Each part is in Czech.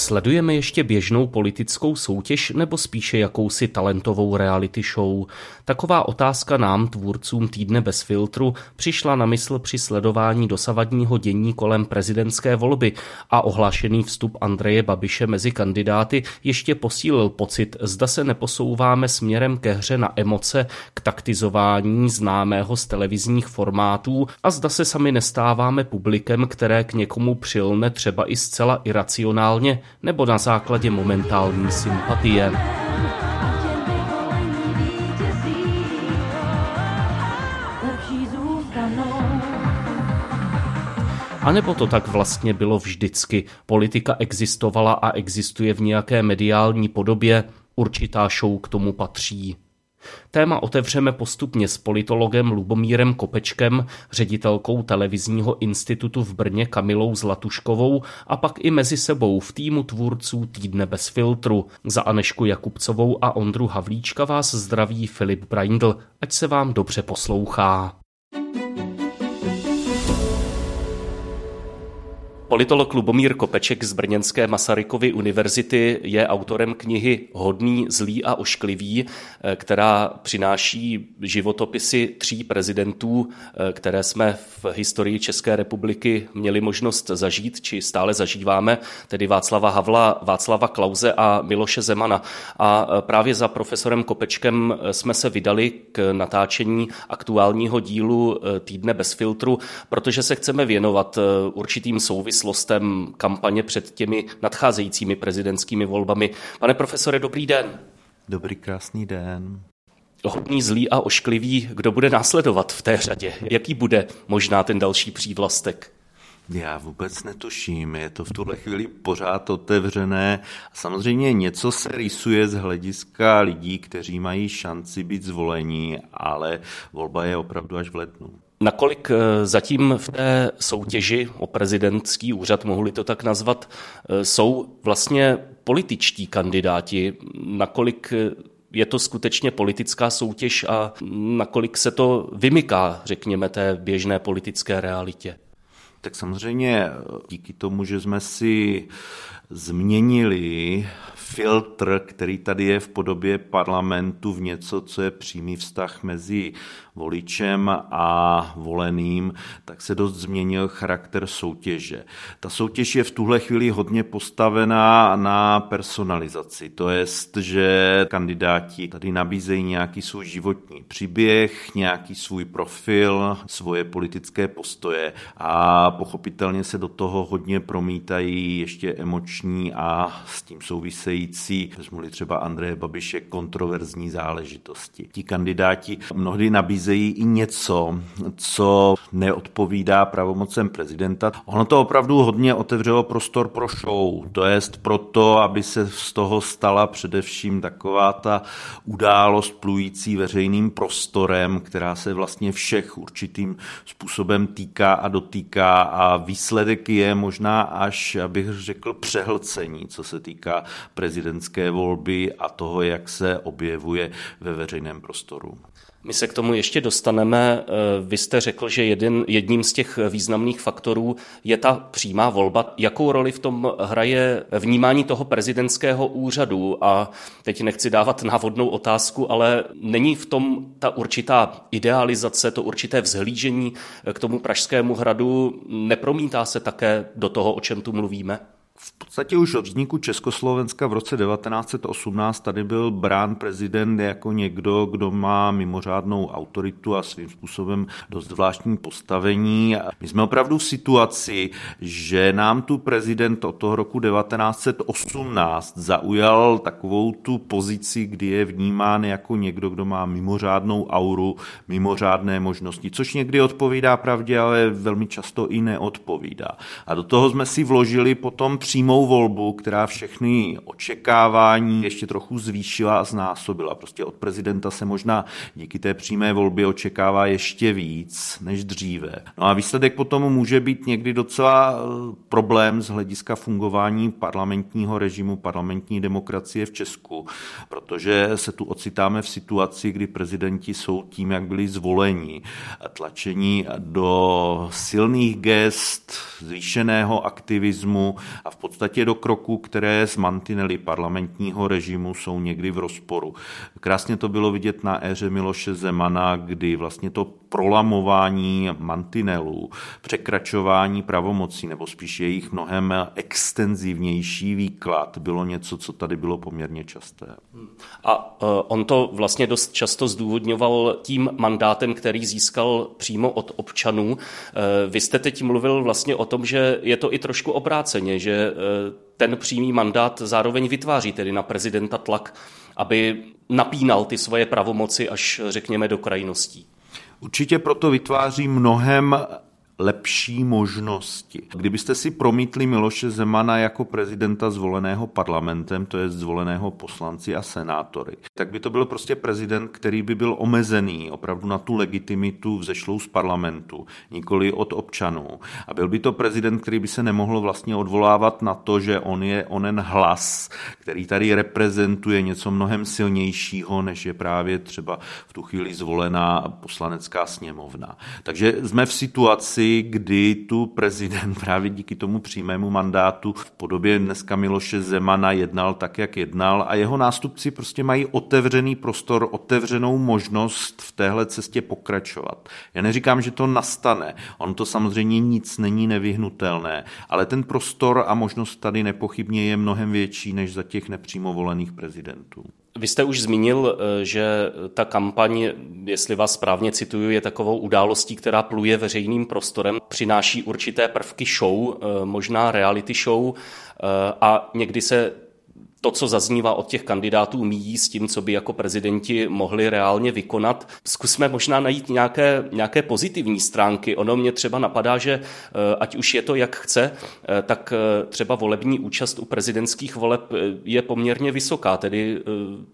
Sledujeme ještě běžnou politickou soutěž nebo spíše jakousi talentovou reality show? Taková otázka nám, tvůrcům týdne bez filtru, přišla na mysl při sledování dosavadního dění kolem prezidentské volby a ohlášený vstup Andreje Babiše mezi kandidáty ještě posílil pocit, zda se neposouváme směrem ke hře na emoce, k taktizování známého z televizních formátů a zda se sami nestáváme publikem, které k někomu přilne třeba i zcela iracionálně nebo na základě momentální sympatie. A nebo to tak vlastně bylo vždycky. Politika existovala a existuje v nějaké mediální podobě, určitá show k tomu patří. Téma otevřeme postupně s politologem Lubomírem Kopečkem, ředitelkou televizního institutu v Brně Kamilou Zlatuškovou a pak i mezi sebou v týmu tvůrců Týdne bez filtru. Za Anešku Jakubcovou a Ondru Havlíčka vás zdraví Filip Braindl. Ať se vám dobře poslouchá. Politolog Lubomír Kopeček z Brněnské Masarykovy univerzity je autorem knihy Hodný, zlý a ošklivý, eh, která přináší životopisy tří prezidentů, eh, které jsme v historii České republiky měli možnost zažít, či stále zažíváme, tedy Václava Havla, Václava Klauze a Miloše Zemana. A eh, právě za profesorem Kopečkem jsme se vydali k natáčení aktuálního dílu Týdne bez filtru, protože se chceme věnovat určitým souvislostem souvislostem kampaně před těmi nadcházejícími prezidentskými volbami. Pane profesore, dobrý den. Dobrý, krásný den. Hodný, zlý a ošklivý, kdo bude následovat v té řadě? Jaký bude možná ten další přívlastek? Já vůbec netuším, je to v tuhle chvíli pořád otevřené. Samozřejmě něco se rýsuje z hlediska lidí, kteří mají šanci být zvolení, ale volba je opravdu až v lednu. Nakolik eh, zatím v té soutěži o prezidentský úřad, mohli to tak nazvat, eh, jsou vlastně političtí kandidáti, nakolik eh, je to skutečně politická soutěž a nakolik se to vymyká, řekněme, té běžné politické realitě? Tak samozřejmě díky tomu, že jsme si změnili filtr, který tady je v podobě parlamentu v něco, co je přímý vztah mezi voličem a voleným, tak se dost změnil charakter soutěže. Ta soutěž je v tuhle chvíli hodně postavená na personalizaci, to je, že kandidáti tady nabízejí nějaký svůj životní příběh, nějaký svůj profil, svoje politické postoje a pochopitelně se do toho hodně promítají ještě emoční a s tím související, vezmu třeba Andreje Babiše, kontroverzní záležitosti. Ti kandidáti mnohdy nabízejí i něco, co neodpovídá pravomocem prezidenta. Ono to opravdu hodně otevřelo prostor pro show, to jest proto, aby se z toho stala především taková ta událost plující veřejným prostorem, která se vlastně všech určitým způsobem týká a dotýká a výsledek je možná až, abych řekl, přehlcení, co se týká prezidentské volby a toho, jak se objevuje ve veřejném prostoru. My se k tomu ještě dostaneme. Eh, vy jste řekl, že jeden, jedním z těch významných faktorů je ta přímá volba. Jakou roli v tom hraje vnímání toho prezidentského úřadu? A teď nechci dávat návodnou otázku, ale není v tom ta určitá idealizace, to určité vzhlížení k tomu Pražskému hradu, nepromítá se také do toho, o čem tu mluvíme? V podstatě už od vzniku Československa v roce 1918 tady byl brán prezident jako někdo, kdo má mimořádnou autoritu a svým způsobem dost zvláštní postavení. My jsme opravdu v situaci, že nám tu prezident od toho roku 1918 zaujal takovou tu pozici, kdy je vnímán jako někdo, kdo má mimořádnou auru, mimořádné možnosti, což někdy odpovídá pravdě, ale velmi často i neodpovídá. A do toho jsme si vložili potom přímou volbu, která všechny očekávání ještě trochu zvýšila a znásobila. Prostě od prezidenta se možná díky té přímé volbě očekává ještě víc než dříve. No a výsledek potom může být někdy docela eh, problém z hlediska fungování parlamentního režimu, parlamentní demokracie v Česku, protože se tu ocitáme v situaci, kdy prezidenti jsou tím, jak byli zvoleni, tlačení do silných gest, zvýšeného aktivismu a v podstatě do kroků, které z mantinely parlamentního režimu jsou někdy v rozporu. Krásně to bylo vidět na éře Miloše Zemana, kdy vlastně to prolamování mantinelů, překračování pravomocí, nebo spíš jejich mnohem extenzivnější výklad bylo něco, co tady bylo poměrně časté. A uh, on to vlastně dost často zdůvodňoval tím mandátem, který získal přímo od občanů. Uh, vy jste teď mluvil vlastně o tom, že je to i trošku obráceně, že ten přímý mandát zároveň vytváří tedy na prezidenta tlak, aby napínal ty svoje pravomoci až řekněme do krajností. Určitě proto vytváří mnohem lepší možnosti. Kdybyste si promítli Miloše Zemana jako prezidenta zvoleného parlamentem, to je zvoleného poslanci a senátory, tak by to byl prostě prezident, který by byl omezený opravdu na tu legitimitu vzešlou z parlamentu, nikoli od občanů. A byl by to prezident, který by se nemohl vlastně odvolávat na to, že on je onen hlas, který tady reprezentuje něco mnohem silnějšího, než je právě třeba v tu chvíli zvolená poslanecká sněmovna. Takže jsme v situaci, kdy tu prezident právě díky tomu přímému mandátu v podobě dneska Miloše Zemana jednal tak, jak jednal a jeho nástupci prostě mají otevřený prostor, otevřenou možnost v téhle cestě pokračovat. Já neříkám, že to nastane, on to samozřejmě nic není nevyhnutelné, ale ten prostor a možnost tady nepochybně je mnohem větší než za těch nepřímo volených prezidentů. Vy jste už zmínil, eh, že ta kampaň, jestli vás správně cituju, je takovou událostí, která pluje veřejným prostorem, přináší určité prvky show, eh, možná reality show eh, a někdy se to, co zaznívá od těch kandidátů, míjí s tím, co by jako prezidenti mohli reálně vykonat. Zkusme možná najít nějaké, nějaké pozitivní stránky. Ono mě třeba napadá, že eh, ať už je to jak chce, eh, tak eh, třeba volební účast u prezidentských voleb je poměrně vysoká. Tedy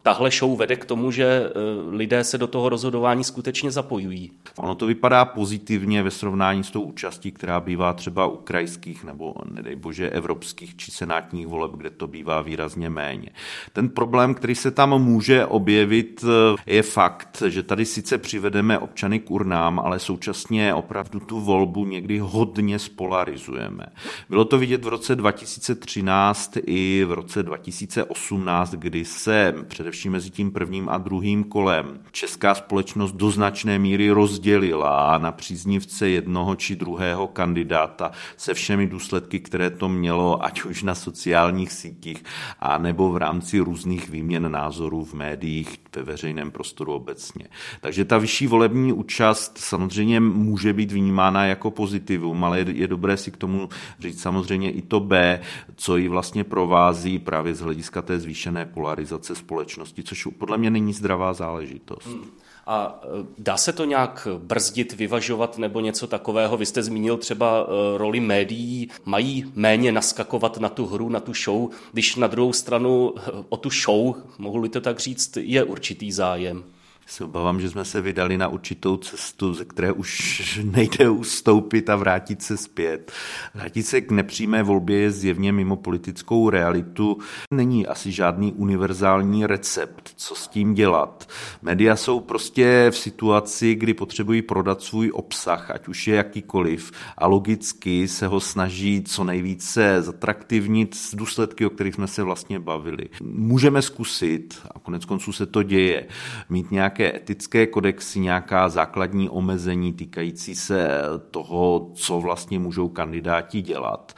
tahle show vede k tomu, že lidé se do toho rozhodování skutečně zapojují. Ono to vypadá pozitivně ve srovnání s tou účastí, která bývá třeba u krajských nebo nedej bože evropských či senátních voleb, kde to bývá výrazně méně. Ten problém, který se tam může objevit, je fakt, že tady sice přivedeme občany k urnám, ale současně opravdu tu volbu někdy hodně spolarizujeme. Bylo to vidět v roce 2013 i v roce 2018, kdy se především mezi tím prvním a druhým kolem česká společnost do značné míry rozdělila na příznivce jednoho či druhého kandidáta se všemi důsledky, které to mělo, ať už na sociálních sítích a nebo v rámci různých výměn názorů v médiích, ve veřejném prostoru obecně. Takže ta vyšší volební účast samozřejmě může být vnímána jako pozitivum, ale je dobré si k tomu říct samozřejmě i to B, co ji vlastně provází právě z hlediska té zvýšené polarizace společnosti, což podle mě není zdravá záležitost. Hmm. A e, dá se to nějak brzdit, vyvažovat nebo něco takového? Vy jste zmínil třeba e, roli médií. Mají méně naskakovat na tu hru, na tu show, když na druhou stranu e, o tu show, mohu-li to tak říct, je určitý zájem se obávám, že jsme se vydali na určitou cestu, ze které už nejde ustoupit a vrátit se zpět. Vrátit se k nepřímé volbě je zjevně mimo politickou realitu. Není asi žádný univerzální recept, co s tím dělat. Média jsou prostě v situaci, kdy potřebují prodat svůj obsah, ať už je jakýkoliv, a logicky se ho snaží co nejvíce zatraktivnit z důsledky, o kterých jsme se vlastně bavili. Můžeme zkusit, a konec konců se to děje, mít nějak nějaké etické kodexy, nějaká základní omezení týkající se toho, co vlastně můžou kandidáti dělat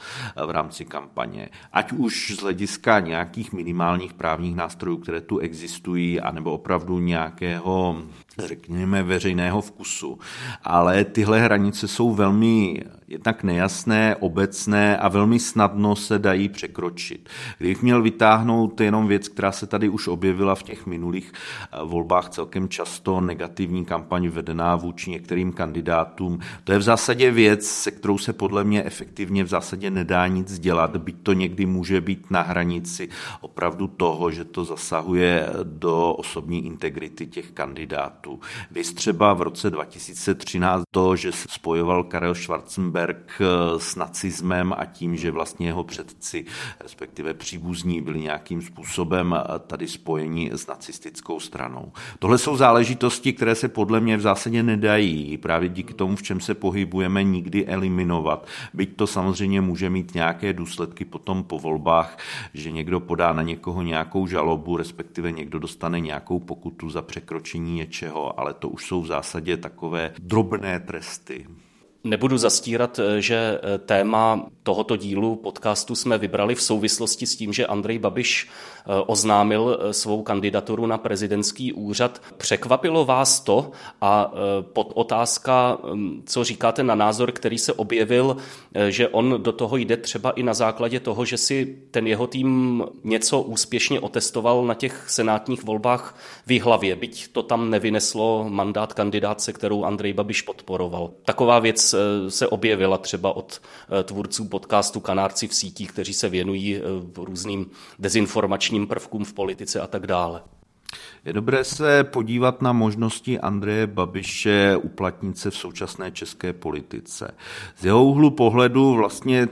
v rámci kampaně. Ať už z hlediska nějakých minimálních právních nástrojů, které tu existují, anebo opravdu nějakého řekněme, veřejného vkusu. Ale tyhle hranice jsou velmi jednak nejasné, obecné a velmi snadno se dají překročit. Kdybych měl vytáhnout jenom věc, která se tady už objevila v těch minulých eh, volbách celkem často, negativní kampaň vedená vůči některým kandidátům, to je v zásadě věc, se kterou se podle mě efektivně v zásadě nedá nic dělat, byť to někdy může být na hranici opravdu toho, že to zasahuje do osobní integrity těch kandidátů. Vy třeba v roce 2013 to, že spojoval Karel Schwarzenberg eh, s nacismem a tím, že vlastně jeho předci, respektive příbuzní, byli nějakým způsobem eh, tady spojeni s nacistickou stranou. Tohle jsou záležitosti, které se podle mě v zásadě nedají právě díky tomu, v čem se pohybujeme, nikdy eliminovat. Byť to samozřejmě může mít nějaké důsledky potom po volbách, že někdo podá na někoho nějakou žalobu, respektive někdo dostane nějakou pokutu za překročení něčeho, ale to už jsou v zásadě takové drobné tresty. Nebudu zastírat, eh, že eh, téma tohoto dílu podcastu jsme vybrali v souvislosti s tím, že Andrej Babiš eh, oznámil svou kandidaturu na prezidentský úřad. Překvapilo vás to a pod otázka, hm, co říkáte na názor, který se objevil, že on do toho jde třeba i na základě toho, že si ten jeho tým něco úspěšně otestoval na těch senátních volbách v hlavě, byť to tam nevyneslo mandát kandidáce, kterou Andrej Babiš podporoval. Taková věc Eh, se objevila třeba od eh, tvůrců podcastu Kanárci v sítích, kteří se věnují eh, různým dezinformačním prvkům v politice a tak dále. Je dobré se podívat na možnosti Andreje Babiše uplatnit se v současné české politice. Z jeho úhlu pohledu vlastně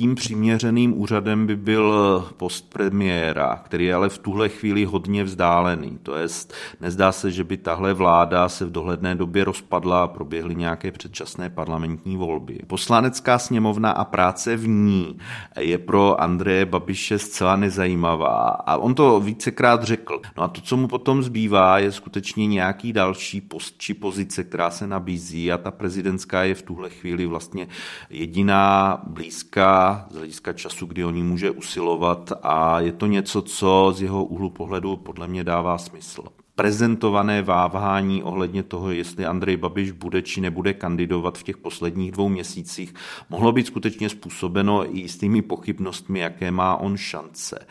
tím přiměřeným úřadem by byl post premiéra, který je ale v tuhle chvíli hodně vzdálený. To jest, nezdá se, že by tahle vláda se v dohledné době rozpadla a proběhly nějaké předčasné parlamentní volby. Poslanecká sněmovna a práce v ní je pro Andreje Babiše zcela nezajímavá a on to vícekrát řekl. No a to, co mu potom zbývá, je skutečně nějaký další post či pozice, která se nabízí a ta prezidentská je v tuhle chvíli vlastně jediná blízká z hlediska času, kdy o ní může usilovat a je to něco, co z jeho úhlu pohledu podle mě dává smysl prezentované váhání ohledně toho, jestli Andrej Babiš bude či nebude kandidovat v těch posledních dvou měsících, mohlo být skutečně způsobeno i s tými pochybnostmi, jaké má on šance.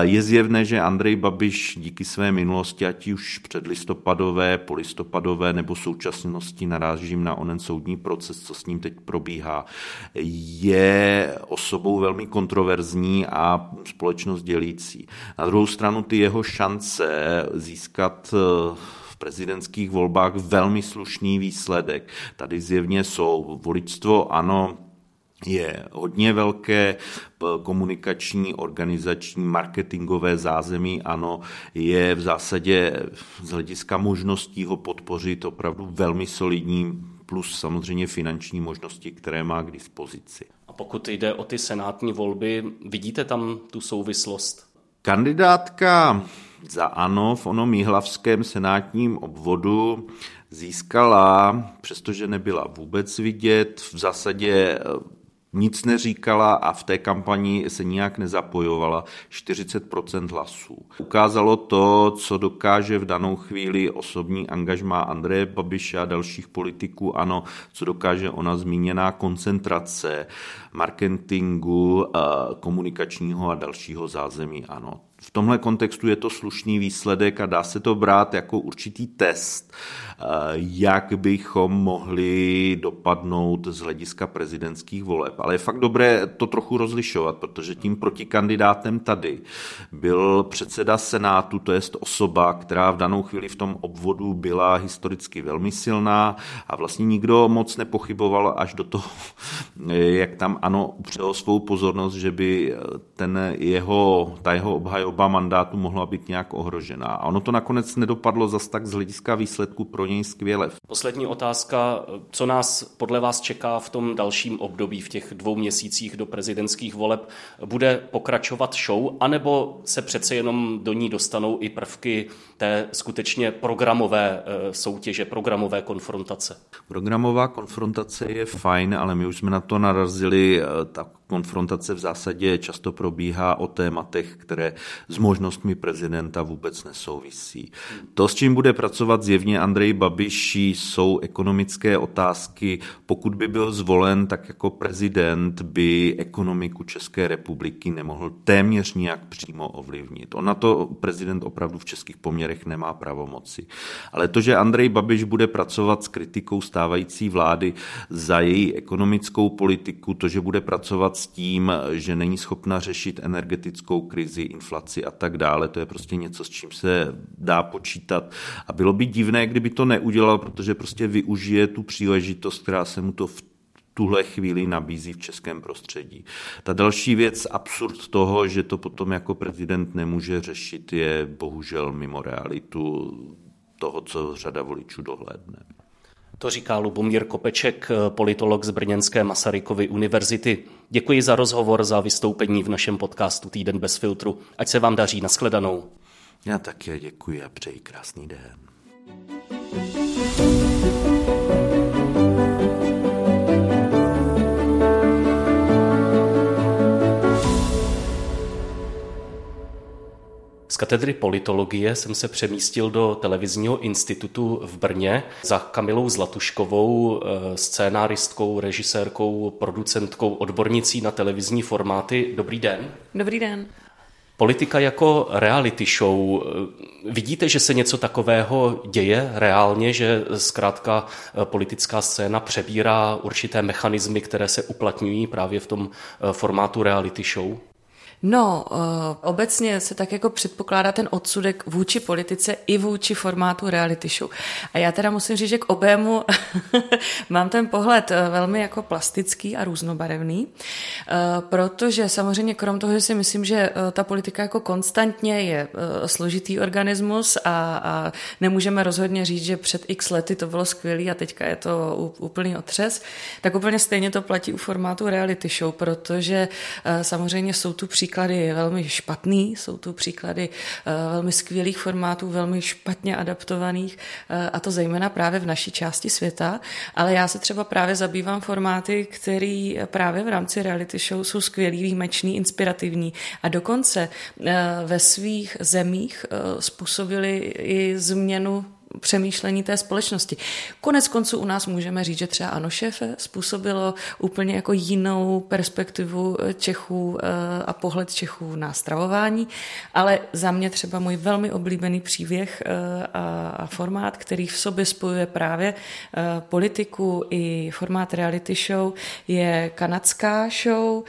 Je zjevné, že Andrej Babiš díky své minulosti, ať už předlistopadové, polistopadové nebo současnosti narážím na onen soudní proces, co s ním teď probíhá, je osobou velmi kontroverzní a společnost dělící. Na druhou stranu ty jeho šance získat získat eh, v prezidentských volbách velmi slušný výsledek. Tady zjevně jsou voličstvo, ano, je hodně velké komunikační, organizační, marketingové zázemí, ano, je v zásadě z hlediska možností ho podpořit opravdu velmi solidní, plus samozřejmě finanční možnosti, které má k dispozici. A pokud jde o ty senátní volby, vidíte tam tu souvislost? Kandidátka za ANO v onom jihlavském senátním obvodu získala, přestože nebyla vůbec vidět, v zásadě eh, nic neříkala a v té kampani se nijak nezapojovala 40% hlasů. Ukázalo to, co dokáže v danou chvíli osobní angažmá Andreje Babiše a dalších politiků, ano, co dokáže ona zmíněná koncentrace marketingu, eh, komunikačního a dalšího zázemí, ano v tomhle kontextu je to slušný výsledek a dá se to brát jako určitý test, eh, jak bychom mohli dopadnout z hlediska prezidentských voleb. Ale je fakt dobré to trochu rozlišovat, protože tím protikandidátem tady byl předseda Senátu, to je osoba, která v danou chvíli v tom obvodu byla historicky velmi silná a vlastně nikdo moc nepochyboval až do toho, jak tam ano upřelo svou pozornost, že by ten jeho, ta jeho obhajoba oba mandátu mohla být nějak ohrožená. A ono to nakonec nedopadlo zas tak z hlediska výsledku pro něj skvěle. Poslední otázka. Co nás podle vás čeká v tom dalším období, v těch dvou měsících do prezidentských voleb? Bude pokračovat show, anebo se přece jenom do ní dostanou i prvky té skutečně programové eh, soutěže, programové konfrontace? Programová konfrontace je fajn, ale my už jsme na to narazili eh, tak konfrontace v zásadě často probíhá o tématech, které s možnostmi prezidenta vůbec nesouvisí. To, s čím bude pracovat zjevně Andrej Babiš, jsou ekonomické otázky. Pokud by byl zvolen, tak jako prezident by ekonomiku České republiky nemohl téměř nijak přímo ovlivnit. On na to prezident opravdu v českých poměrech nemá pravomoci. Ale to, že Andrej Babiš bude pracovat s kritikou stávající vlády za její ekonomickou politiku, to, že bude pracovat s tím, že není schopna řešit energetickou krizi, inflaci a tak dále, to je prostě něco, s čím se dá počítat. A bylo by divné, kdyby to neudělal, protože prostě využije tu příležitost, která se mu to v tuhle chvíli nabízí v českém prostředí. Ta další věc, absurd toho, že to potom jako prezident nemůže řešit, je bohužel mimo realitu toho, co řada voličů dohlédne. To říká Lubomír Kopeček, politolog z Brněnské Masarykovy univerzity. Děkuji za rozhovor, za vystoupení v našem podcastu Týden bez filtru. Ať se vám daří, nashledanou. Já také děkuji a přeji krásný den. Katedry politologie jsem se přemístil do televizního institutu v Brně za Kamilou Zlatuškovou, eh, scénáristkou, režisérkou, producentkou, odbornicí na televizní formáty. Dobrý den. Dobrý den. Politika jako reality show. Eh, vidíte, že se něco takového děje reálně, že zkrátka eh, politická scéna přebírá určité mechanismy, které se uplatňují právě v tom formátu reality show? No, uh, obecně se tak jako předpokládá ten odsudek vůči politice i vůči formátu reality show. A já teda musím říct, že k obému mám ten pohled eh, velmi jako plastický a různobarevný, uh, protože samozřejmě krom toho, že si myslím, že ta politika jako konstantně je složitý organismus a, a nemůžeme rozhodně říct, že před x lety to bylo skvělé a teďka je to úplný otřes, tak úplně stejně to platí u formátu reality show, protože samozřejmě jsou tu příklady příklady velmi špatný, jsou tu příklady eh, velmi skvělých formátů, velmi špatně adaptovaných, eh, a to zejména právě v naší části světa, ale já se třeba právě zabývám formáty, které právě v rámci reality show jsou skvělý, výjimečný, inspirativní. A dokonce eh, ve svých zemích způsobili i změnu přemýšlení té společnosti. Konec konců u nás můžeme říct, že třeba Ano šéfe způsobilo úplně jako jinou perspektivu eh, Čechů eh, a pohled Čechů na stravování, ale za mě třeba můj velmi oblíbený příběh eh, a formát, který v sobě spojuje právě politiku i formát reality show, je kanadská show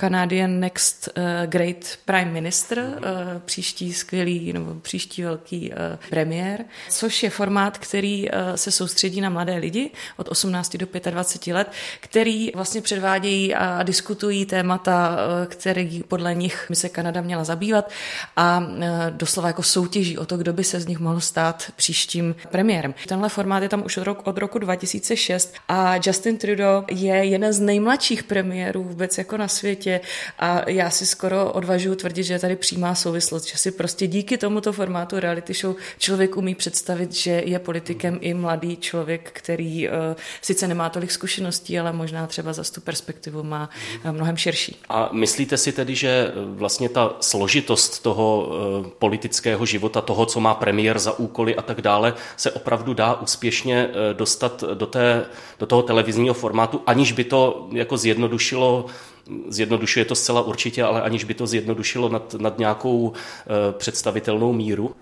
Canadian Next Great Prime Minister, příští skvělý nebo příští velký premiér, což je formát, který eh, se soustředí na mladé lidi od 18 do 25 let, který vlastně předvádějí a diskutují témata, eh, které podle nich by se Kanada měla zabývat a eh, doslova jako soutěží o to, kdo by se z nich mohl stát příštím premiérem. Tenhle formát je tam už od roku, od roku 2006 a Justin Trudeau je jeden z nejmladších premiérů vůbec jako na světě a já si skoro odvažuji tvrdit, že je tady přímá souvislost, že si prostě díky tomuto formátu reality show člověk umí představit představit, že je politikem i mladý člověk, který uh, sice nemá tolik zkušeností, ale možná třeba za tu perspektivu má uh, mnohem širší. A myslíte si tedy, že eh, vlastně ta složitost toho politického života, toho, co má premiér za úkoly a tak dále, se opravdu dá úspěšně dostat do, té, do toho televizního formátu, aniž by to jako zjednodušilo Zjednodušuje to zcela určitě, ale aniž by to zjednodušilo nad, nad nějakou představitelnou míru?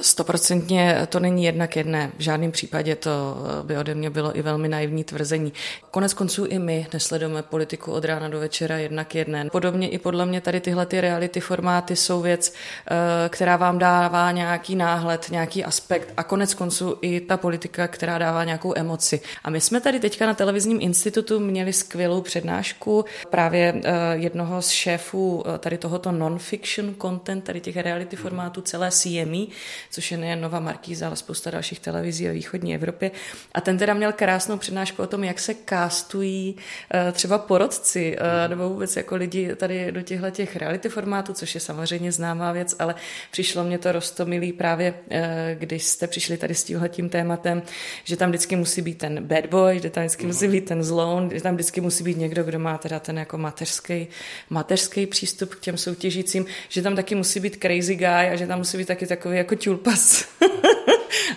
Stoprocentně to není jednak jedné. V žádném případě to by ode mě bylo i velmi naivní tvrzení. Konec konců i my nesledujeme politiku od rána do večera jednak jedné. Podobně i podle mě tady tyhle ty reality formáty jsou věc, eh, která vám dává nějaký náhled, nějaký aspekt a konec konců i ta politika, která dává nějakou emoci. A my jsme tady teďka na televizním institutu měli skvělou přednášku právě eh, jednoho z šéfů eh, tady tohoto non-fiction content, tady těch reality formátů celé CME, zemí, což je nejen Nova Markýza, ale spousta dalších televizí ve východní Evropě. A ten teda měl krásnou přednášku o tom, jak se kástují eh, třeba porodci eh, nebo vůbec jako lidi tady do těchto těch reality formátů, což je samozřejmě známá věc, ale přišlo mě to rostomilý právě, eh, když jste přišli tady s tímhletím tématem, že tam vždycky musí být ten bad boy, že tam vždycky musí být ten zloun, že tam vždycky musí být někdo, kdo má teda ten jako jako mateřský, mateřský přístup k těm soutěžícím, že tam taky musí být crazy guy a že tam musí být taky takový jako tulpas.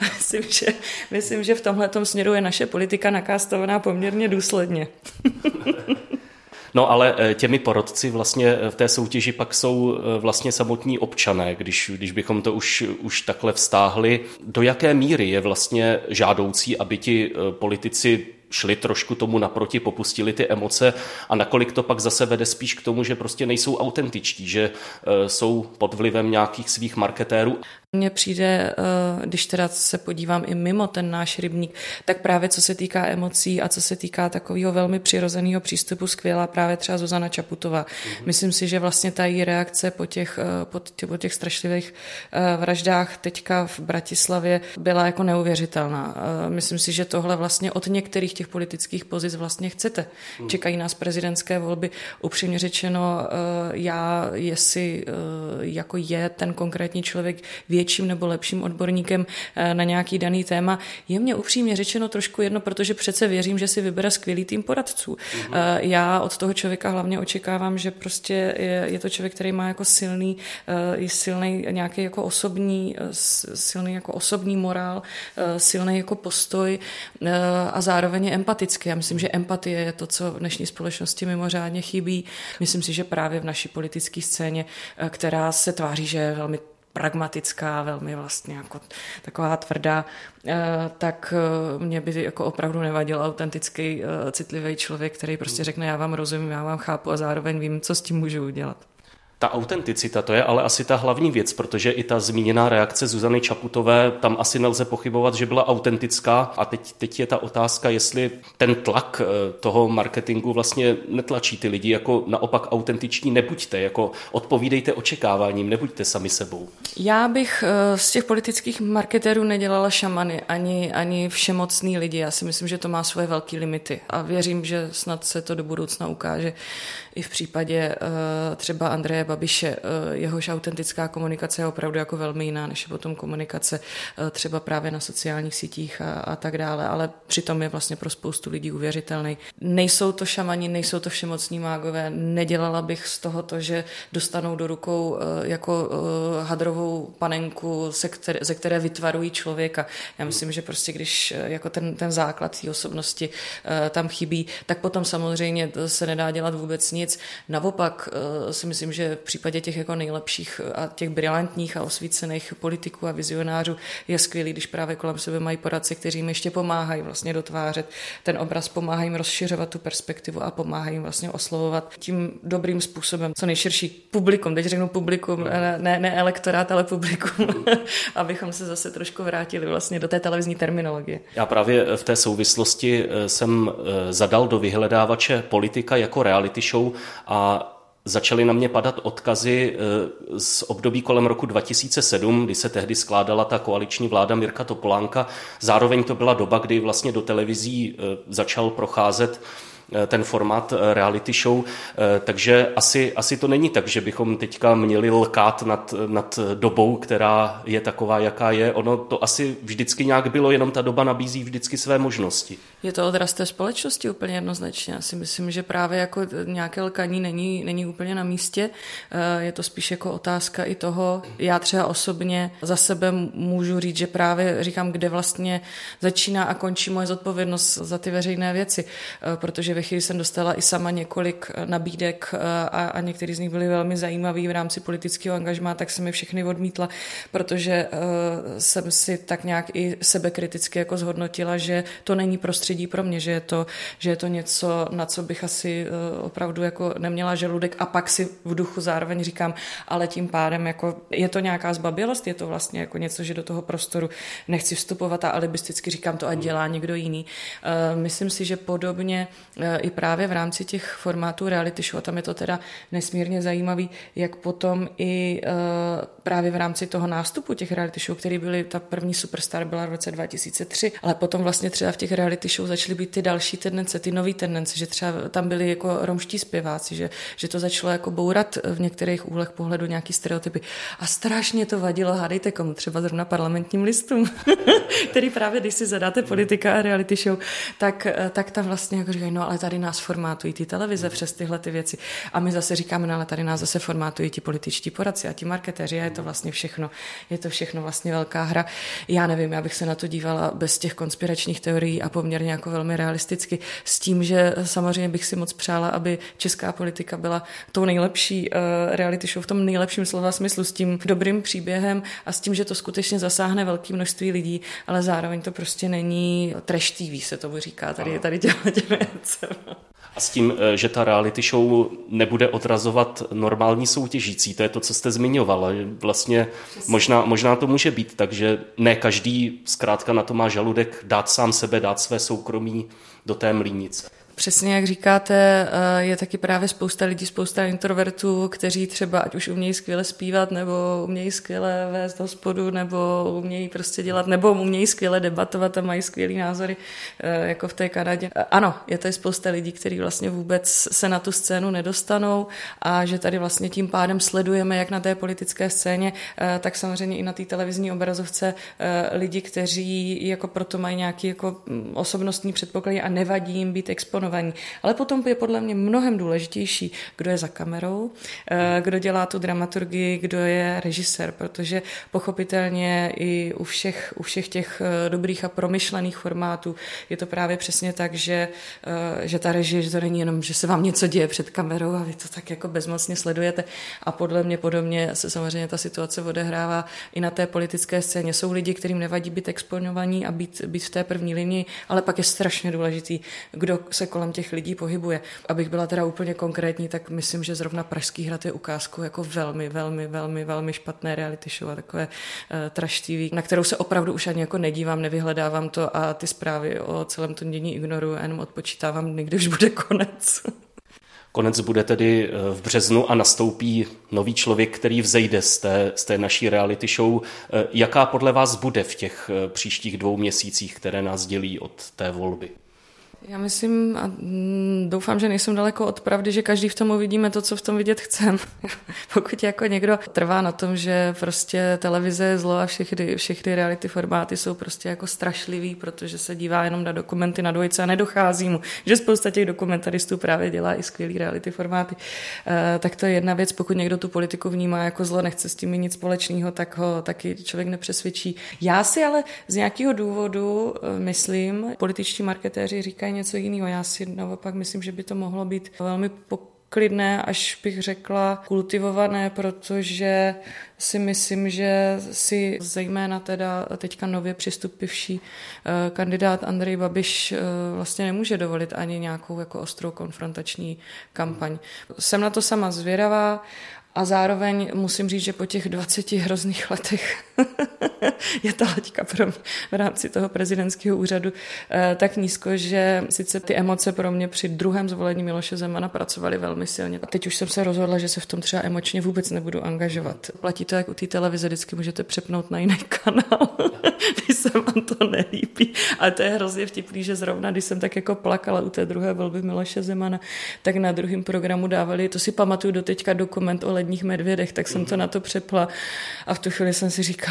myslím, že, myslím, že v tomhle směru je naše politika nakástovaná poměrně důsledně. No ale eh, těmi porodci vlastně eh, v té soutěži pak jsou eh, vlastně samotní občané, když, když bychom to už, už takhle vztáhli. Do jaké míry je vlastně žádoucí, aby ti politici šli trošku tomu naproti, popustili ty emoce a nakolik to pak zase vede spíš k tomu, že prostě nejsou autentičtí, že jsou pod vlivem nějakých svých marketérů. Mně přijde, eh, když teda se podívám i mimo ten náš rybník, tak právě co se týká emocí a co se týká takového velmi přirozeného přístupu, skvělá právě třeba Zuzana Čaputová. Mm-hmm. Myslím si, že vlastně ta její reakce po těch, eh, po těch, po těch strašlivých eh, vraždách teďka v Bratislavě byla jako neuvěřitelná. Myslím si, že tohle vlastně od některých těch politických pozic vlastně chcete. Mm. Čekají nás prezidentské volby. Upřímně řečeno, já, jestli jako je ten konkrétní člověk větším nebo lepším odborníkem eh, na nějaký daný téma. Je mě upřímně řečeno trošku jedno, protože přece věřím, že si vybere skvělý tým poradců. Mm-hmm. Já od toho člověka hlavně očekávám, že prostě je, je to člověk, který má jako silný, i silný nějaký jako osobní, silný jako osobní morál, silný jako postoj a zároveň je empatický. Já myslím, že empatie je to, co v dnešní společnosti mimořádně chybí. Myslím si, že právě v naší politické scéně, která se tváří, že je velmi pragmatická, velmi vlastně jako taková tvrdá, eh, tak eh, mě by jako opravdu nevadil autentický, eh, citlivý člověk, který prostě řekne, já vám rozumím, já vám chápu a zároveň vím, co s tím můžu udělat. Ta autenticita, to je ale asi ta hlavní věc, protože i ta zmíněná reakce Zuzany Čaputové, tam asi nelze pochybovat, že byla autentická a teď, teď je ta otázka, jestli ten tlak eh, toho marketingu vlastně netlačí ty lidi, jako naopak autentiční nebuďte, jako odpovídejte očekáváním, nebuďte sami sebou. Já bych eh, z těch politických marketérů nedělala šamany, ani, ani všemocný lidi. Já si myslím, že to má svoje velké limity a věřím, že snad se to do budoucna ukáže i v případě eh, třeba Andreje Babiše, eh, jehož autentická komunikace je opravdu jako velmi jiná, než je potom komunikace eh, třeba právě na sociálních sítích a, a tak dále, ale přitom je vlastně pro spoustu lidí uvěřitelný. Nejsou to šamani, nejsou to všemocní mágové, nedělala bych z toho to, že dostanou do rukou jako hadrovou panenku, ze které, ze které vytvarují člověka. Já myslím, že prostě když jako ten, ten základ té osobnosti tam chybí, tak potom samozřejmě se nedá dělat vůbec nic nic. Naopak eh, si myslím, že v případě těch jako nejlepších a těch brilantních a osvícených politiků a vizionářů je skvělý, když právě kolem sebe mají poradce, kteří jim ještě pomáhají vlastně dotvářet ten obraz, pomáhají jim rozšiřovat tu perspektivu a pomáhají jim vlastně oslovovat tím dobrým způsobem co nejširší publikum. Teď řeknu publikum, ne, ne elektorát, ale publikum, abychom se zase trošku vrátili vlastně do té televizní terminologie. Já právě v té souvislosti eh, jsem eh, zadal do vyhledávače politika jako reality show a začaly na mě padat odkazy eh, z období kolem roku 2007, kdy se tehdy skládala ta koaliční vláda Mirka Topolánka. Zároveň to byla doba, kdy vlastně do televizí eh, začal procházet ten formát eh, reality show, eh, takže asi, asi to není tak, že bychom teďka měli lkát nad, nad dobou, která je taková, jaká je. Ono to asi vždycky nějak bylo, jenom ta doba nabízí vždycky své možnosti. Je to odraz té společnosti úplně jednoznačně. Já si myslím, že právě jako nějaké lkaní není, není úplně na místě. Je to spíš jako otázka i toho, já třeba osobně za sebe můžu říct, že právě říkám, kde vlastně začíná a končí moje zodpovědnost za ty veřejné věci, protože ve chvíli jsem dostala i sama několik eh, nabídek eh, a, a některý z nich byly velmi zajímavý v rámci politického angažmá, tak jsem je všechny odmítla, protože uh, jsem si tak nějak i sebekriticky jako zhodnotila, že to není prostředí pro mě, že je to, že je to něco, na co bych asi uh, opravdu jako neměla žaludek a pak si v duchu zároveň říkám, ale tím pádem jako je to nějaká zbabilost, je to vlastně jako něco, že do toho prostoru nechci vstupovat a alibisticky říkám to, ať dělá někdo jiný. Uh, myslím si, že podobně i právě v rámci těch formátů reality show, tam je to teda nesmírně zajímavý, jak potom i uh, právě v rámci toho nástupu těch reality show, který byly, ta první Superstar byla v roce 2003, ale potom vlastně třeba v těch reality show začaly být ty další tendence, ty nové tendence, že třeba tam byli jako romští zpěváci, že, že to začalo jako bourat v některých úhlech pohledu nějaký stereotypy. A strašně to vadilo, hádejte komu, třeba zrovna parlamentním listům, který právě, když si zadáte politika a reality show, tak, tak tam vlastně jako říkají, no ale tady nás formátují ty televize přes tyhle ty věci. A my zase říkáme, no ale tady nás zase formátují ti političtí poradci a ti marketéři a je to vlastně všechno, je to všechno vlastně velká hra. Já nevím, já bych se na to dívala bez těch konspiračních teorií a poměrně jako velmi realisticky s tím, že samozřejmě bych si moc přála, aby česká politika byla tou nejlepší uh, reality show v tom nejlepším slova smyslu, s tím dobrým příběhem a s tím, že to skutečně zasáhne velké množství lidí, ale zároveň to prostě není TV, se tomu říká tady, tady těmi věcem. A s tím, eh, že ta reality show nebude odrazovat normální soutěžící, to je to, co jste zmiňovala. Vlastně možná, možná to může být, takže ne každý zkrátka na to má žaludek dát sám sebe, dát své soukromí do té mlínice. Přesně jak říkáte, eh, je taky právě spousta lidí, spousta introvertů, kteří třeba ať už umějí skvěle zpívat, nebo umějí skvěle vést hospodu, nebo umějí prostě dělat, nebo umějí skvěle debatovat a mají skvělý názory, eh, jako v té Kanadě. Eh, ano, je tady spousta lidí, kteří vlastně vůbec se na tu scénu nedostanou a že tady vlastně tím pádem sledujeme, jak na té politické scéně, tak samozřejmě i na té televizní obrazovce lidi, kteří jako proto mají nějaký jako mm, osobnostní předpoklady a nevadí jim být exponovaní exponovaní. Ale potom je podle mě mnohem důležitější, kdo je za kamerou, eh, kdo dělá tu dramaturgii, kdo je režisér, protože pochopitelně i u všech, u všech těch eh, dobrých a promyšlených formátů je to právě přesně tak, že, eh, že ta režie, že to není jenom, že se vám něco děje před kamerou a vy to tak jako bezmocně sledujete. A podle mě podobně se samozřejmě ta situace odehrává i na té politické scéně. Jsou lidi, kterým nevadí být exponovaní a být, být v té první linii, ale pak je strašně důležitý, kdo se kolem těch lidí pohybuje. Abych byla teda úplně konkrétní, tak myslím, že zrovna Pražský hrad je ukázkou jako velmi, velmi, velmi, velmi špatné reality show a takové uh, trash TV, na kterou se opravdu už ani jako nedívám, nevyhledávám to a ty zprávy o celém tom dění ignoruju, jenom odpočítávám, někdy už bude konec. Konec bude tedy eh, v březnu a nastoupí nový člověk, který vzejde z té, z té naší reality show. Eh, jaká podle vás bude v těch příštích dvou měsících, které nás dělí od té volby? Já myslím a mm, doufám, že nejsem daleko od pravdy, že každý v tom uvidíme to, co v tom vidět chcem. Pokud jako někdo trvá na tom, že prostě televize je zlo a všechny, všechny reality formáty jsou prostě jako strašlivý, protože se dívá jenom na dokumenty na dvojce a nedochází mu, že spousta těch dokumentaristů právě dělá i skvělý reality formáty. E, tak to je jedna věc, pokud někdo tu politiku vnímá jako zlo, nechce s tím nic společného, tak ho taky člověk nepřesvědčí. Já si ale z nějakého důvodu eh, myslím, političtí marketéři říkají, je něco jiného. Já si naopak myslím, že by to mohlo být velmi klidné, až bych řekla kultivované, protože si myslím, že si zejména teda teďka nově přistupivší eh, kandidát Andrej Babiš eh, vlastně nemůže dovolit ani nějakou jako ostrou konfrontační kampaň. Jsem na to sama zvědavá a zároveň musím říct, že po těch 20 hrozných letech je ta laťka pro mě v rámci toho prezidentského úřadu eh, tak nízko, že sice ty emoce pro mě při druhém zvolení Miloše Zemana pracovaly velmi silně. A teď už jsem se rozhodla, že se v tom třeba emočně vůbec nebudu angažovat. Platí to jak u té televize, vždycky můžete přepnout na jiný kanál, když se vám to nelíbí. A to je hrozně vtipný, že zrovna, když jsem tak jako plakala u té druhé volby Miloše Zemana, tak na druhém programu dávali, to si pamatuju do teďka dokument o ledních medvědech, tak jsem to na to přepla a v tu chvíli jsem si říkala,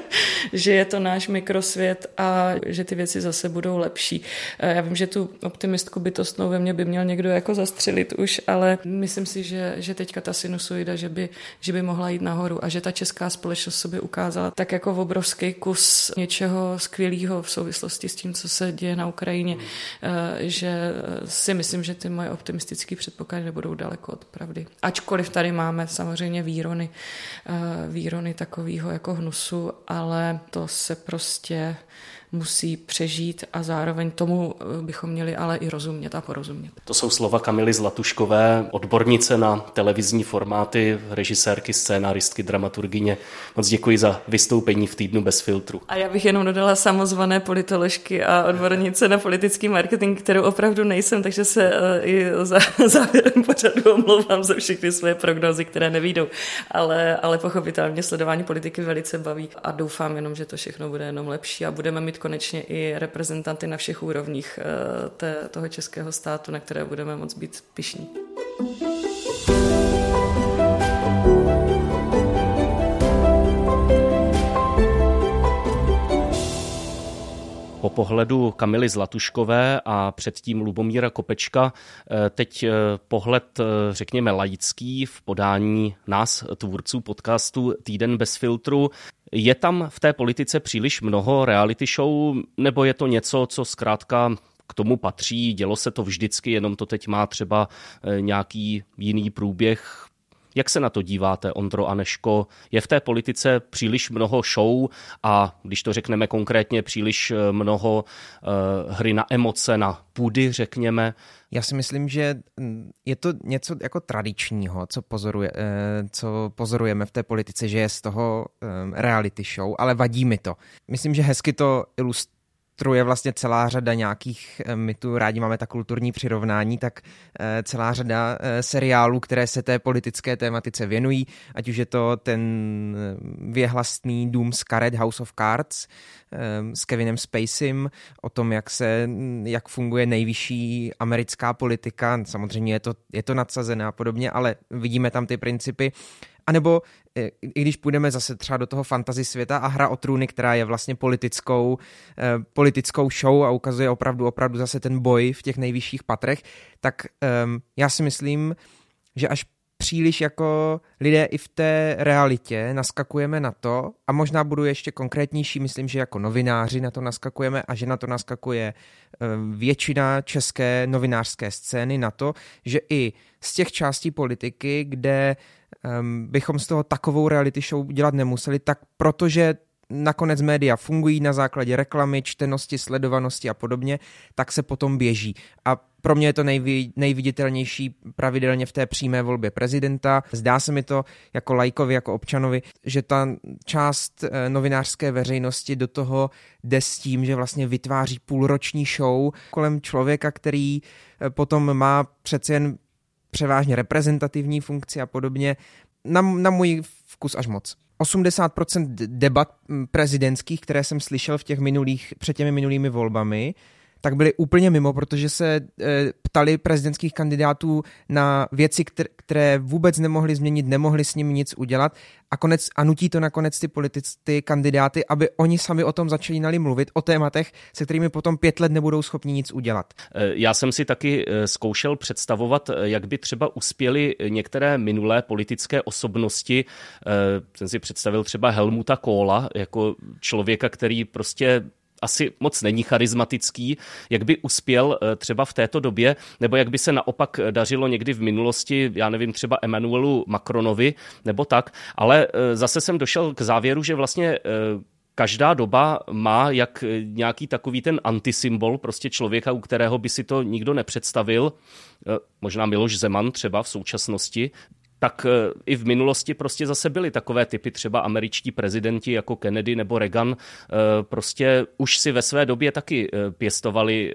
že je to náš mikrosvět a že ty věci zase budou lepší. Já vím, že tu optimistku bytostnou ve mně by měl někdo jako zastřelit už, ale myslím si, že, že teďka ta sinusoida, že by, že by mohla jít nahoru a že ta česká společnost sobě ukázala tak jako obrovský kus něčeho skvělého v souvislosti s tím, co se děje na Ukrajině, že si myslím, že ty moje optimistické předpoklady nebudou daleko od pravdy. Ačkoliv tady máme samozřejmě výrony, výrony takového jako hnusu, ale to se prostě musí přežít a zároveň tomu eh, bychom měli ale i rozumět a porozumět. To jsou slova Kamily Zlatuškové, odbornice na televizní formáty, režisérky, scénáristky, dramaturgině. Moc děkuji za vystoupení v týdnu bez filtru. A já bych jenom dodala samozvané politoložky a odbornice na politický marketing, kterou opravdu nejsem, takže se uh, i za závěrem pořadu omlouvám za všechny své prognozy, které nevídou. Ale, ale pochopitelně sledování politiky velice baví a doufám jenom, že to všechno bude jenom lepší a budeme mít konečně i reprezentanty na všech úrovních eh, té, toho českého státu, na které budeme moct být pišní. Po pohledu Kamily Zlatuškové a předtím Lubomíra Kopečka. Eh, teď eh, pohled, eh, řekněme, laický v podání nás, tvůrců podcastu Týden bez filtru. Je tam v té politice příliš mnoho reality show, nebo je to něco, co zkrátka k tomu patří, dělo se to vždycky, jenom to teď má třeba nějaký jiný průběh, jak se na to díváte, Ondro Aneško? Je v té politice příliš mnoho show a, když to řekneme konkrétně, příliš eh, mnoho uh, hry na emoce, na půdy, řekněme? Já si myslím, že mm, je to něco jako tradičního, co, pozoruje, eh, co pozorujeme v té politice, že je z toho reality show, ale vadí mi to. Myslím, že hezky to ilustruje ilustruje vlastně celá řada nějakých, eh, my tu rádi máme ta kulturní přirovnání, tak eh, celá řada eh, seriálů, které se té politické tématice věnují, ať už je to ten věhlasný dům z karet House of Cards s Kevinem Spaceym, o tom, jak se, jak funguje nejvyšší americká politika, samozřejmě je to, je to nadsazené a podobně, ale vidíme tam ty principy. A nebo eh, i když půjdeme zase třeba do toho fantasy světa a hra o trůny, která je vlastně politickou, eh, politickou show a ukazuje opravdu, opravdu zase ten boj v těch nejvyšších patrech, tak ehm, já si myslím, že až příliš jako lidé i v té realitě naskakujeme na to, a možná budu ještě konkrétnější, myslím, že jako novináři na to naskakujeme a že na to naskakuje ehm, většina české novinářské scény na to, že i z těch částí politiky, kde um, bychom z toho takovou reality show dělat nemuseli, tak protože nakonec média fungují na základě reklamy, čtenosti, sledovanosti a podobně, tak se potom běží. A pro mě je to nejvý, nejviditelnější pravidelně v té přímé volbě prezidenta. Zdá se mi to jako lajkovi, jako občanovi, že ta část eh, novinářské veřejnosti do toho jde s tím, že vlastně vytváří půlroční show kolem člověka, který eh, potom má přece jen převážně reprezentativní funkci a podobně. Na, na můj vkus až moc. 80% debat prezidentských, které jsem slyšel v těch minulých, před těmi minulými volbami, tak byli úplně mimo, protože se e, ptali prezidentských kandidátů na věci, které, vůbec nemohli změnit, nemohli s ním nic udělat a, konec, a nutí to nakonec ty politici, ty kandidáty, aby oni sami o tom začínali mluvit, o tématech, se kterými potom pět let nebudou schopni nic udělat. E, já jsem si taky e, zkoušel představovat, jak by třeba uspěly některé minulé politické osobnosti. Jsem si představil třeba Helmuta Kohla jako člověka, který prostě asi moc není charismatický, jak by uspěl eh, třeba v této době, nebo jak by se naopak dařilo někdy v minulosti, já nevím, třeba Emmanuelu Macronovi, nebo tak, ale eh, zase jsem došel k závěru, že vlastně eh, každá doba má jak nějaký takový ten antisymbol, prostě člověka, u kterého by si to nikdo nepředstavil, možná Miloš Zeman třeba v současnosti, tak eh, i v minulosti prostě zase byly takové typy, třeba američtí prezidenti jako Kennedy nebo Reagan, eh, prostě už si ve své době taky eh, pěstovali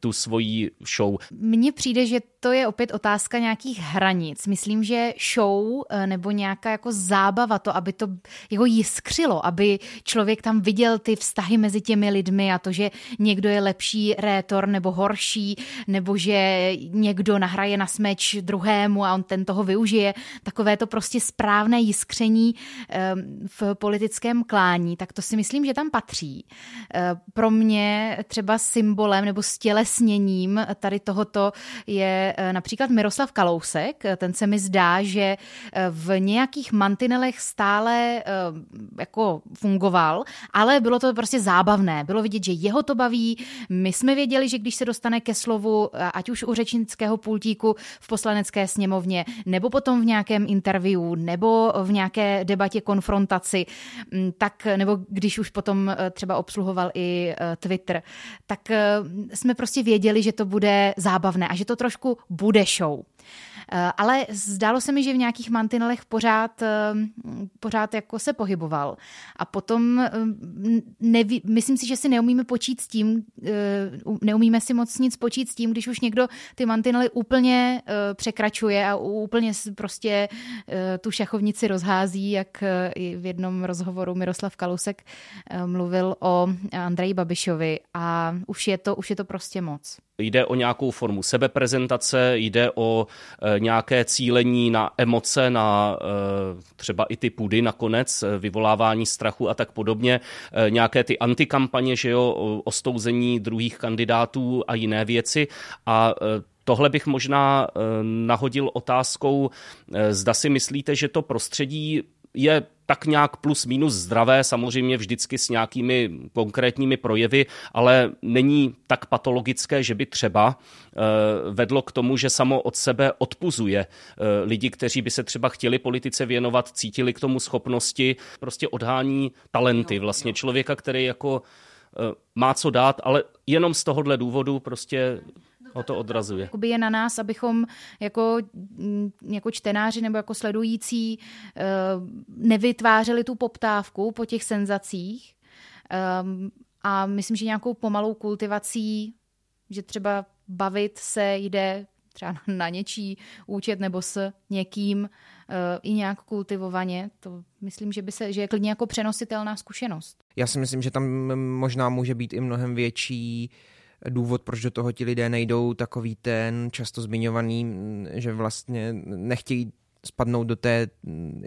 tu svoji show. Mně přijde, že to je opět otázka nějakých hranic. Myslím, že show eh, nebo nějaká jako zábava, to, aby to jeho jiskřilo, aby člověk tam viděl ty vztahy mezi těmi lidmi a to, že někdo je lepší rétor nebo horší, nebo že někdo nahraje na smeč druhému a on ten toho využije. Takové to prostě správné jiskření ehm, v politickém klání, tak to si myslím, že tam patří. Eh, pro mě třeba symbolem nebo stělesněním tady tohoto je Eh, například Miroslav Kalousek, eh, ten se mi zdá, že eh, v nějakých mantinelech stále jako fungoval, ale bylo to prostě zábavné. Bylo vidět, že jeho to baví. My jsme věděli, že když se dostane ke slovu, ať už u řečnického pultíku v poslanecké sněmovně, nebo potom v nějakém interview, nebo v nějaké debatě konfrontaci, mm, tak, nebo když už potom třeba obsluhoval i Twitter, tak jsme prostě věděli, že to bude zábavné a že to trošku bude show. Eh, ale zdálo se mi, že v nějakých mantinelech pořád, eh, pořád jako se pohyboval. A potom eh, neví, myslím si, že si neumíme počít s tím, neumíme si moc nic počít s tím, když už někdo ty mantinely úplně překračuje a úplně prostě tu šachovnici rozhází, jak v jednom rozhovoru Miroslav Kalusek mluvil o Andreji Babišovi a už je to, už je to prostě moc. Jde o nějakou formu sebeprezentace, jde o e, nějaké cílení na emoce, na e, třeba i ty pudy nakonec, e, vyvolávání strachu a tak podobně, nějaké ty antikampaně, že jo, ostouzení druhých kandidátů a jiné věci. A Tohle bych možná nahodil otázkou, zda si myslíte, že to prostředí je tak nějak plus minus zdravé, samozřejmě vždycky s nějakými konkrétními projevy, ale není tak patologické, že by třeba eh, vedlo k tomu, že samo od sebe odpuzuje eh, lidi, kteří by se třeba chtěli politice věnovat, cítili k tomu schopnosti, prostě odhání talenty vlastně člověka, který jako eh, má co dát, ale jenom z tohohle důvodu prostě o to odrazuje. Jakoby je na nás, abychom jako, mm, jako čtenáři nebo jako sledující eh, nevytvářeli tu poptávku po těch senzacích ehm, a myslím, že nějakou pomalou kultivací, že třeba bavit se jde třeba na něčí účet nebo s někým uh, i nějak kultivovaně, to myslím, že, by se, že je klidně jako přenositelná zkušenost. Já si myslím, že tam možná může být i mnohem větší uh, důvod, proč do toho ti lidé nejdou, takový ten často zmiňovaný, že vlastně nechtějí spadnout do té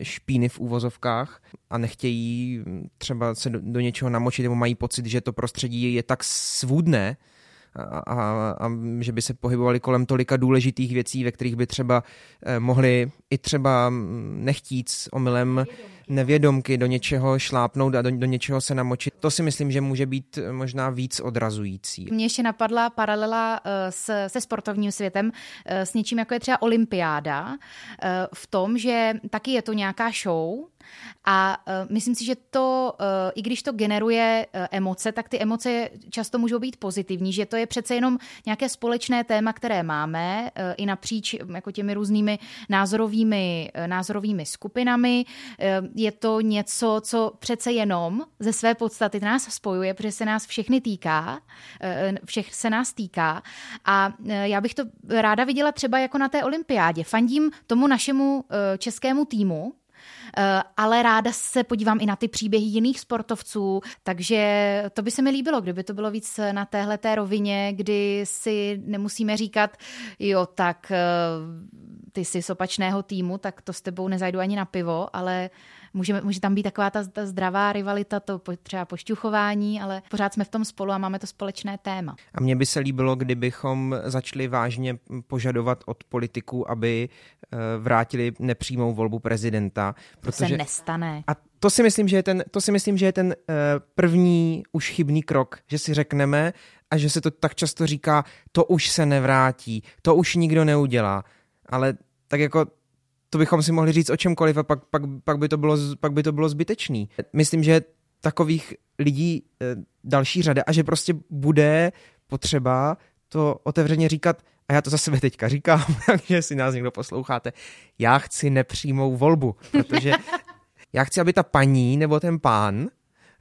špíny v úvozovkách a nechtějí třeba se do, do něčeho namočit nebo mají pocit, že to prostředí je tak svůdné, a, a, a že by se pohybovali kolem tolika důležitých věcí, ve kterých by třeba eh, mohli i třeba nechtít s omylem nevědomky do něčeho šlápnout a do, do něčeho se namočit. To si myslím, že může být eh, možná víc odrazující. Mně ještě napadla paralela uh, s, se sportovním světem uh, s něčím, jako je třeba olympiáda, v tom, že taky je to nějaká show, a uh, myslím si, že to, uh, i když to generuje uh, emoce, tak ty emoce často můžou být pozitivní, že to je přece jenom nějaké společné téma, které máme uh, i napříč jako těmi různými názorovými, uh, názorovými skupinami. Uh, je to něco, co přece jenom ze své podstaty nás spojuje, protože se nás všechny týká, uh, všech se nás týká. A uh, já bych to ráda viděla třeba jako na té olympiádě. Fandím tomu našemu českému týmu, Eh, ale ráda se podívám i na ty příběhy jiných sportovců, takže to by se mi líbilo, kdyby to bylo víc na téhle té rovině, kdy si nemusíme říkat, jo, tak eh, ty jsi z opačného týmu, tak to s tebou nezajdu ani na pivo, ale můžeme, může tam být taková ta, ta zdravá rivalita, to třeba pošťuchování, ale pořád jsme v tom spolu a máme to společné téma. A mně by se líbilo, kdybychom začali vážně požadovat od politiků, aby eh, vrátili nepřímou volbu prezidenta. Protože... To se nestane. A to si myslím, že je ten, to si myslím, že je ten uh, první už chybný krok, že si řekneme a že se to tak často říká, to už se nevrátí, to už nikdo neudělá. Ale tak jako to bychom si mohli říct o čemkoliv a pak, pak, pak, by, to bylo, pak by to bylo zbytečný. Myslím, že takových lidí e, další řada a že prostě bude potřeba to otevřeně říkat, a já to za sebe teďka říkám, takže si nás někdo posloucháte, já chci nepřímou volbu, protože já chci, aby ta paní nebo ten pán,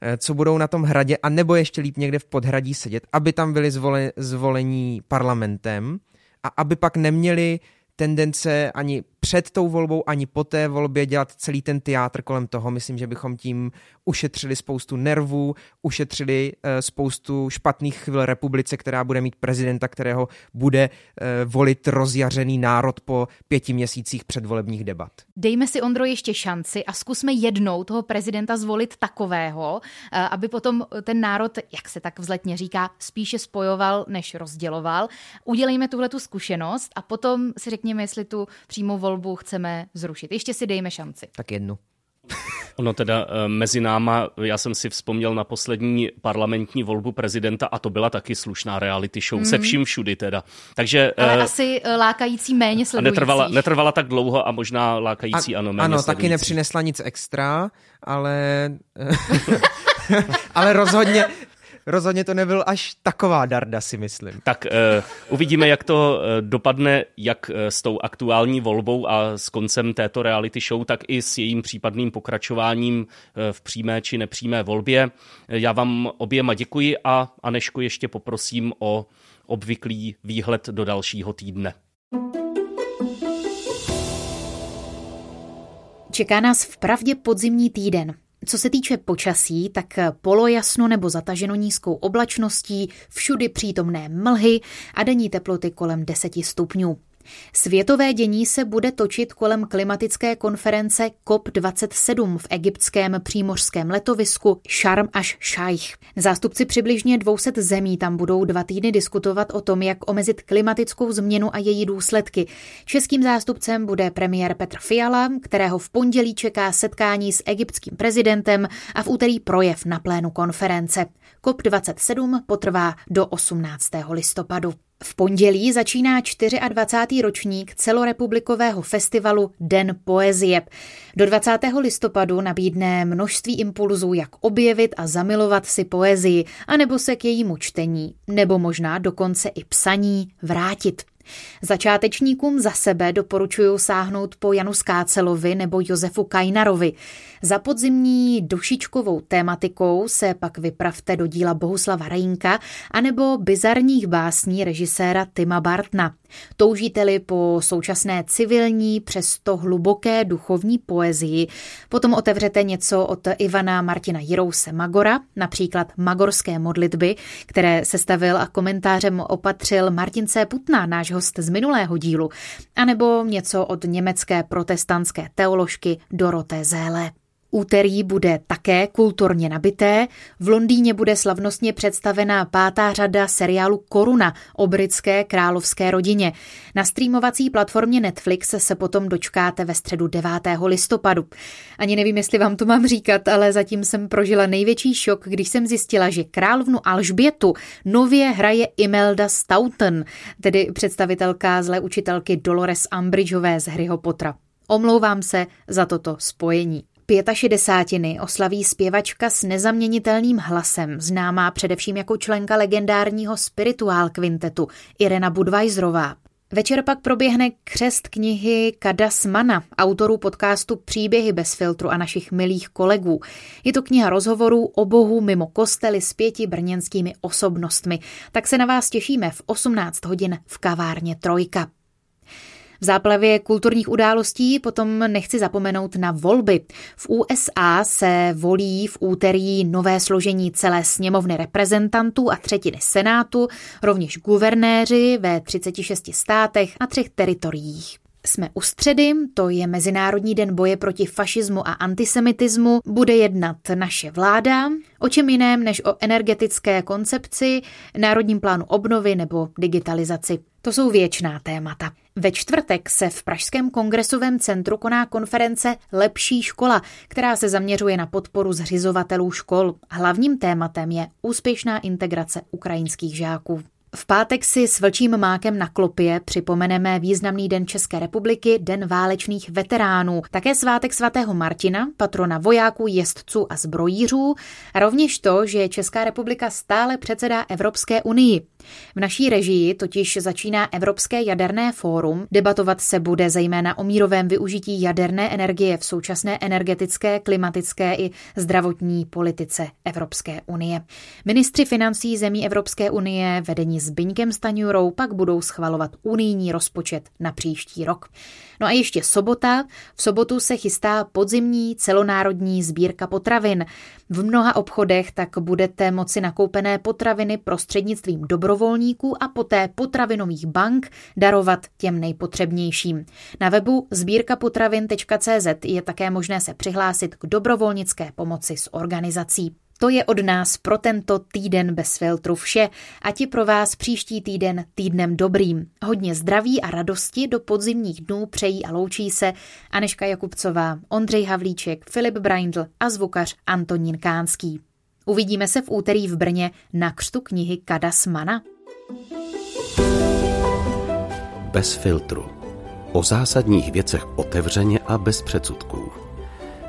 e, co budou na tom hradě, a nebo ještě líp někde v podhradí sedět, aby tam byli zvole, zvolení parlamentem a aby pak neměli tendence ani před tou volbou, ani po té volbě dělat celý ten teátr kolem toho. Myslím, že bychom tím ušetřili spoustu nervů, ušetřili uh, spoustu špatných chvil republice, která bude mít prezidenta, kterého bude uh, volit rozjařený národ po pěti měsících předvolebních debat. Dejme si, Ondro, ještě šanci a zkusme jednou toho prezidenta zvolit takového, uh, aby potom ten národ, jak se tak vzletně říká, spíše spojoval, než rozděloval. Udělejme tuhle tu zkušenost a potom si řekněme, jestli tu přímou volbu chceme zrušit. Ještě si dejme šanci. Tak jednu. Ono teda eh, mezi náma, já jsem si vzpomněl na poslední parlamentní volbu prezidenta a to byla taky slušná reality show, mm. se vším všudy teda. Takže, Ale uh, asi eh, lákající méně sledujících. Netrvala, netrvala tak dlouho a možná lákající a, ano méně Ano, sledující. taky nepřinesla nic extra, ale... ale rozhodně, rozhodně to nebyl až taková darda, si myslím. Tak uh, uvidíme, jak to uh, dopadne, jak uh, s tou aktuální volbou a s koncem této reality show, tak i s jejím případným pokračováním uh, v přímé či nepřímé volbě. Já vám oběma děkuji a Anešku ještě poprosím o obvyklý výhled do dalšího týdne. Čeká nás v pravdě podzimní týden. Co se týče počasí, tak polojasno nebo zataženo nízkou oblačností, všudy přítomné mlhy a denní teploty kolem 10 stupňů. Světové dění se bude točit kolem klimatické konference COP27 v egyptském přímořském letovisku Sharm až Sheikh. Zástupci přibližně 200 zemí tam budou dva týdny diskutovat o tom, jak omezit klimatickou změnu a její důsledky. Českým zástupcem bude premiér Petr Fiala, kterého v pondělí čeká setkání s egyptským prezidentem a v úterý projev na plénu konference. COP27 potrvá do 18. listopadu. V pondělí začíná 24. ročník celorepublikového festivalu Den poezie. Do 20. listopadu nabídne množství impulzů, jak objevit a zamilovat si poezii, anebo se k jejímu čtení, nebo možná dokonce i psaní vrátit. Začátečníkům za sebe doporučuju sáhnout po Janu Skácelovi nebo Josefu Kajnarovi. Za podzimní dušičkovou tématikou se pak vypravte do díla Bohuslava Rejnka anebo bizarních básní režiséra Tima Bartna. Toužíte-li po současné civilní, přesto hluboké duchovní poezii, potom otevřete něco od Ivana Martina Jirouse Magora, například Magorské modlitby, které sestavil a komentářem opatřil Martin C. Putna, náš host z minulého dílu, anebo něco od německé protestantské teoložky Doroté Zéle. Úterý bude také kulturně nabité. V Londýně bude slavnostně představena pátá řada seriálu Koruna o britské královské rodině. Na streamovací platformě Netflix se potom dočkáte ve středu 9. listopadu. Ani nevím, jestli vám to mám říkat, ale zatím jsem prožila největší šok, když jsem zjistila, že královnu Alžbětu nově hraje Imelda Staunton, tedy představitelka zlé učitelky Dolores Umbridgeové z Harryho Pottera. Omlouvám se za toto spojení. Pětašedesátiny oslaví zpěvačka s nezaměnitelným hlasem, známá především jako členka legendárního spirituál kvintetu Irena Budvajzrová. Večer pak proběhne křest knihy Kadasmana, autorů podcastu Příběhy bez filtru a našich milých kolegů. Je to kniha rozhovorů o bohu mimo kostely s pěti brněnskými osobnostmi. Tak se na vás těšíme v 18 hodin v kavárně Trojka. V záplavě kulturních událostí potom nechci zapomenout na volby. V USA se volí v úterý nové složení celé sněmovny reprezentantů a třetiny senátu, rovněž guvernéři ve 36 státech a třech teritoriích. Jsme u středy, to je Mezinárodní den boje proti fašismu a antisemitismu. Bude jednat naše vláda, o čem jiném než o energetické koncepci, národním plánu obnovy nebo digitalizaci. To jsou věčná témata. Ve čtvrtek se v Pražském kongresovém centru koná konference Lepší škola, která se zaměřuje na podporu zřizovatelů škol. Hlavním tématem je úspěšná integrace ukrajinských žáků. V pátek si s vlčím mákem na klopě připomeneme významný den České republiky, Den válečných veteránů, také svátek svatého Martina, patrona vojáků, jezdců a zbrojířů, a rovněž to, že Česká republika stále předsedá Evropské unii. V naší režii totiž začíná Evropské jaderné fórum. Debatovat se bude zejména o mírovém využití jaderné energie v současné energetické, klimatické i zdravotní politice Evropské unie. Ministři financí zemí Evropské unie vedení Zbyňkem Staňurou pak budou schvalovat unijní rozpočet na příští rok. No a ještě sobota. V sobotu se chystá podzimní celonárodní sbírka potravin. V mnoha obchodech tak budete moci nakoupené potraviny prostřednictvím dobrovolníků a poté potravinových bank darovat těm nejpotřebnějším. Na webu sbírkapotravin.cz je také možné se přihlásit k dobrovolnické pomoci s organizací. To je od nás pro tento týden bez filtru vše a ti pro vás příští týden týdnem dobrým. Hodně zdraví a radosti do podzimních dnů přejí a loučí se Aneška Jakubcová, Ondřej Havlíček, Filip Braindl a zvukař Antonín Kánský. Uvidíme se v úterý v Brně na křtu knihy Kadasmana. Bez filtru. O zásadních věcech otevřeně a bez předsudků.